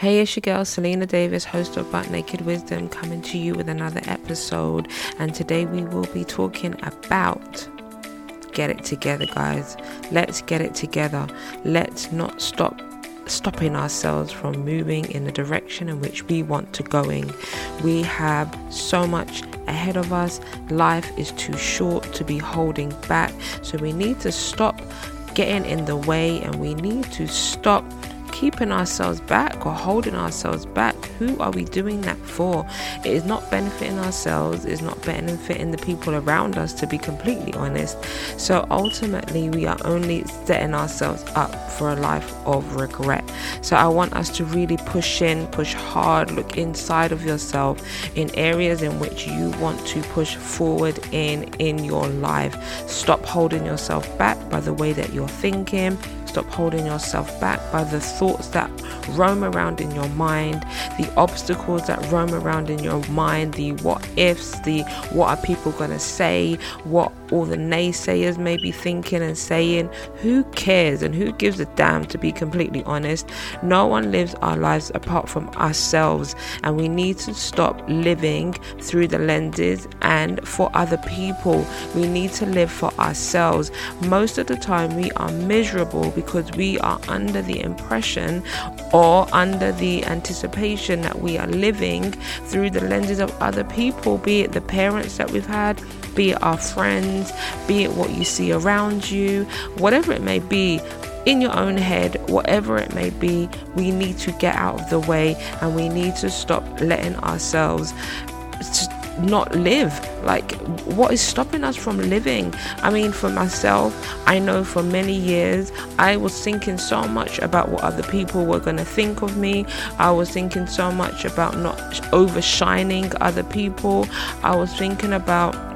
Hey, it's your girl Selena Davis, host of Butt Naked Wisdom, coming to you with another episode. And today we will be talking about get it together, guys. Let's get it together. Let's not stop stopping ourselves from moving in the direction in which we want to going. We have so much ahead of us. Life is too short to be holding back. So we need to stop getting in the way and we need to stop keeping ourselves back or holding ourselves back. Who are we doing that for? It is not benefiting ourselves, it's not benefiting the people around us, to be completely honest. So ultimately, we are only setting ourselves up for a life of regret. So I want us to really push in, push hard, look inside of yourself in areas in which you want to push forward in in your life. Stop holding yourself back by the way that you're thinking Stop holding yourself back by the thoughts that roam around in your mind, the obstacles that roam around in your mind, the what ifs, the what are people going to say, what all the naysayers may be thinking and saying. Who cares and who gives a damn, to be completely honest? No one lives our lives apart from ourselves, and we need to stop living through the lenses and for other people. We need to live for ourselves. Most of the time, we are miserable because we are under the impression or under the anticipation that we are living through the lenses of other people, be it the parents that we've had, be it our friends, be it what you see around you, whatever it may be in your own head, whatever it may be, we need to get out of the way and we need to stop letting ourselves not live? Like, what is stopping us from living? I mean, for myself, I know for many years I was thinking so much about what other people were going to think of me. I was thinking so much about not overshining other people. I was thinking about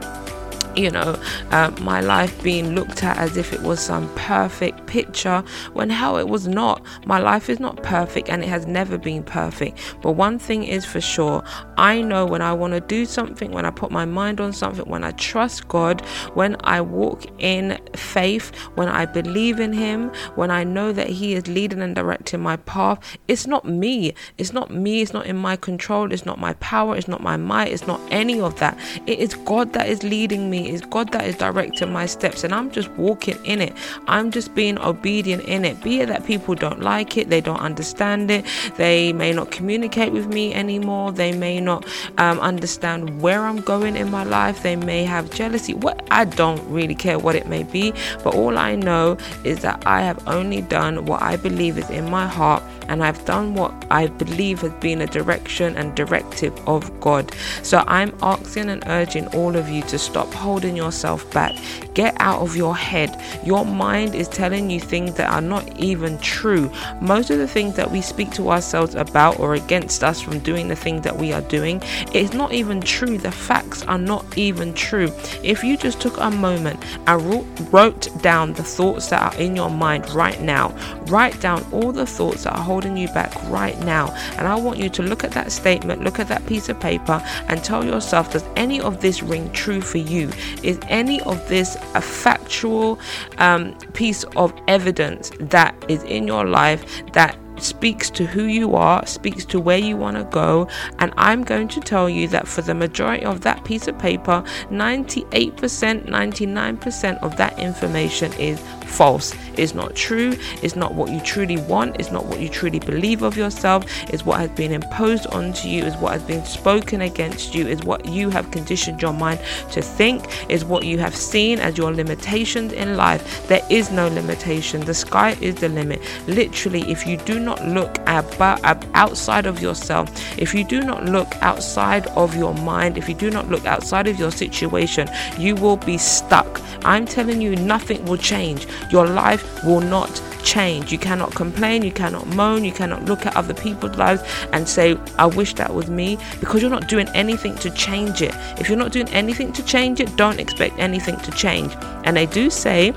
you know, uh, my life being looked at as if it was some perfect picture when hell it was not. My life is not perfect and it has never been perfect. But one thing is for sure I know when I want to do something, when I put my mind on something, when I trust God, when I walk in faith, when I believe in Him, when I know that He is leading and directing my path, it's not me. It's not me. It's not in my control. It's not my power. It's not my might. It's not any of that. It is God that is leading me it's God that is directing my steps, and I'm just walking in it. I'm just being obedient in it. Be it that people don't like it, they don't understand it, they may not communicate with me anymore, they may not um, understand where I'm going in my life, they may have jealousy. What I don't really care what it may be, but all I know is that I have only done what I believe is in my heart and I've done what I believe has been a direction and directive of God. So I'm asking and urging all of you to stop holding yourself back. Get out of your head. Your mind is telling you things that are not even true. Most of the things that we speak to ourselves about or against us from doing the things that we are doing, it's not even true. The facts are not even true. If you just took a moment and wrote down the thoughts that are in your mind right now, write down all the thoughts that are holding you back right now. And I want you to look at that statement, look at that piece of paper, and tell yourself does any of this ring true for you? Is any of this a factual um, piece of evidence that is in your life that speaks to who you are, speaks to where you want to go. And I'm going to tell you that for the majority of that piece of paper, 98%, 99% of that information is false. It's not true. It's not what you truly want. It's not what you truly believe of yourself. It's what has been imposed onto you. Is what has been spoken against you. Is what you have conditioned your mind to think. Is what you have seen as your limitations in life. There is no limitation. The sky is the limit. Literally, if you do not look about, outside of yourself, if you do not look outside of your mind, if you do not look outside of your situation, you will be stuck. I'm telling you, nothing will change. Your life will not change. You cannot complain, you cannot moan, you cannot look at other people's lives and say, I wish that was me, because you're not doing anything to change it. If you're not doing anything to change it, don't expect anything to change. And they do say,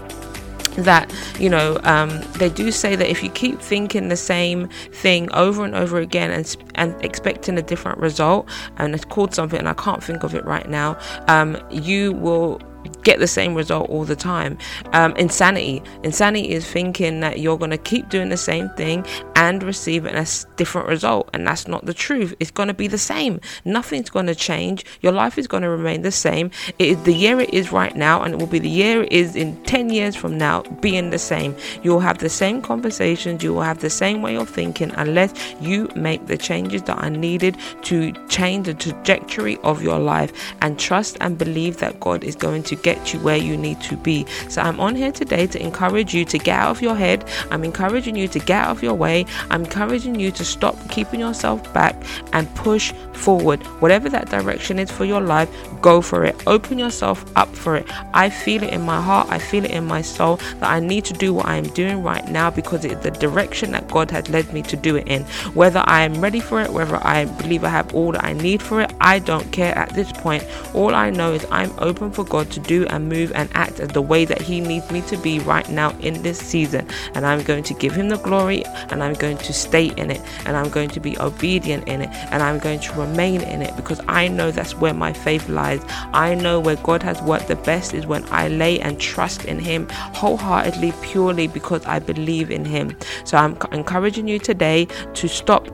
that you know um, they do say that if you keep thinking the same thing over and over again and and expecting a different result and it's called something and I can't think of it right now um, you will get the same result all the time. Um, insanity. Insanity is thinking that you're going to keep doing the same thing and receiving a different result. And that's not the truth. It's going to be the same. Nothing's going to change. Your life is going to remain the same. It is the year it is right now, and it will be the year it is in 10 years from now, being the same. You will have the same conversations. You will have the same way of thinking unless you make the changes that are needed to change the trajectory of your life and trust and believe that God is going to get you where you need to be. So I'm on here today to encourage you to get out of your head. I'm encouraging you to get out of your way. I'm encouraging you to stop keeping yourself back and push forward. Whatever that direction is for your life, go for it. Open yourself up for it. I feel it in my heart, I feel it in my soul that I need to do what I am doing right now because it's the direction that God has led me to do it in. Whether I am ready for it, whether I believe I have all that I need for it, I don't care at this point. All I know is I'm open for God to do and move and act the way that He needs me to be right now in this season. And I'm going to give Him the glory and I'm going to stay in it and I'm going to be obedient in it and I'm going to remain in it because I know that's where my faith lies. I know where God has worked the best is when I lay and trust in Him wholeheartedly, purely because I believe in Him. So I'm encouraging you today to stop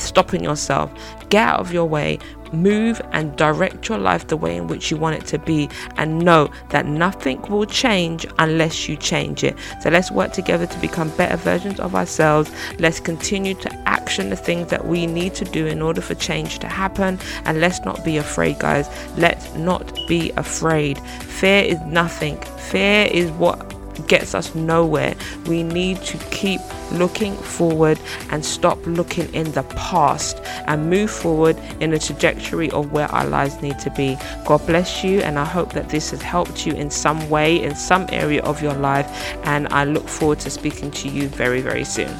stopping yourself. Get out of your way, move and direct your life the way in which you want it to be, and know that nothing will change unless you change it. So let's work together to become better versions of ourselves. Let's continue to action the things that we need to do in order for change to happen, and let's not be afraid, guys. Let's not be afraid. Fear is nothing, fear is what gets us nowhere. We need to keep looking forward and stop looking in the past and move forward in the trajectory of where our lives need to be. God bless you, and I hope that this has helped you in some way, in some area of your life. And I look forward to speaking to you very, very soon.